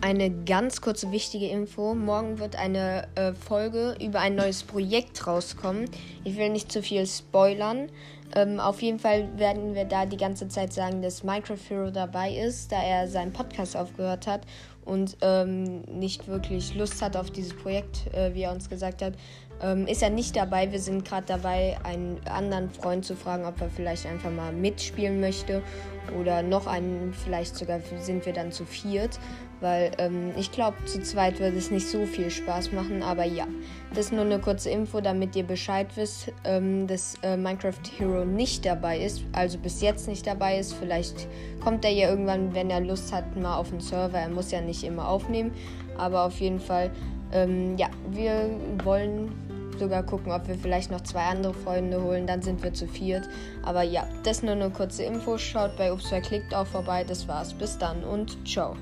eine ganz kurze wichtige Info. Morgen wird eine äh, Folge über ein neues Projekt rauskommen. Ich will nicht zu viel spoilern. Ähm, auf jeden Fall werden wir da die ganze Zeit sagen, dass Minecraft Hero dabei ist, da er seinen Podcast aufgehört hat und ähm, nicht wirklich Lust hat auf dieses Projekt, äh, wie er uns gesagt hat. Ähm, ist er nicht dabei. Wir sind gerade dabei, einen anderen Freund zu fragen, ob er vielleicht einfach mal mitspielen möchte. Oder noch einen, vielleicht sogar sind wir dann zu viert. Weil ähm, ich glaube, zu zweit wird es nicht so viel Spaß machen. Aber ja, das ist nur eine kurze Info, damit ihr Bescheid wisst, ähm, dass äh, Minecraft Hero nicht dabei ist. Also bis jetzt nicht dabei ist. Vielleicht kommt er ja irgendwann, wenn er Lust hat, mal auf den Server. Er muss ja nicht immer aufnehmen. Aber auf jeden Fall, ähm, ja, wir wollen sogar gucken, ob wir vielleicht noch zwei andere Freunde holen. Dann sind wir zu viert. Aber ja, das nur eine kurze Info. Schaut bei Ups Klickt auch vorbei. Das war's. Bis dann und ciao.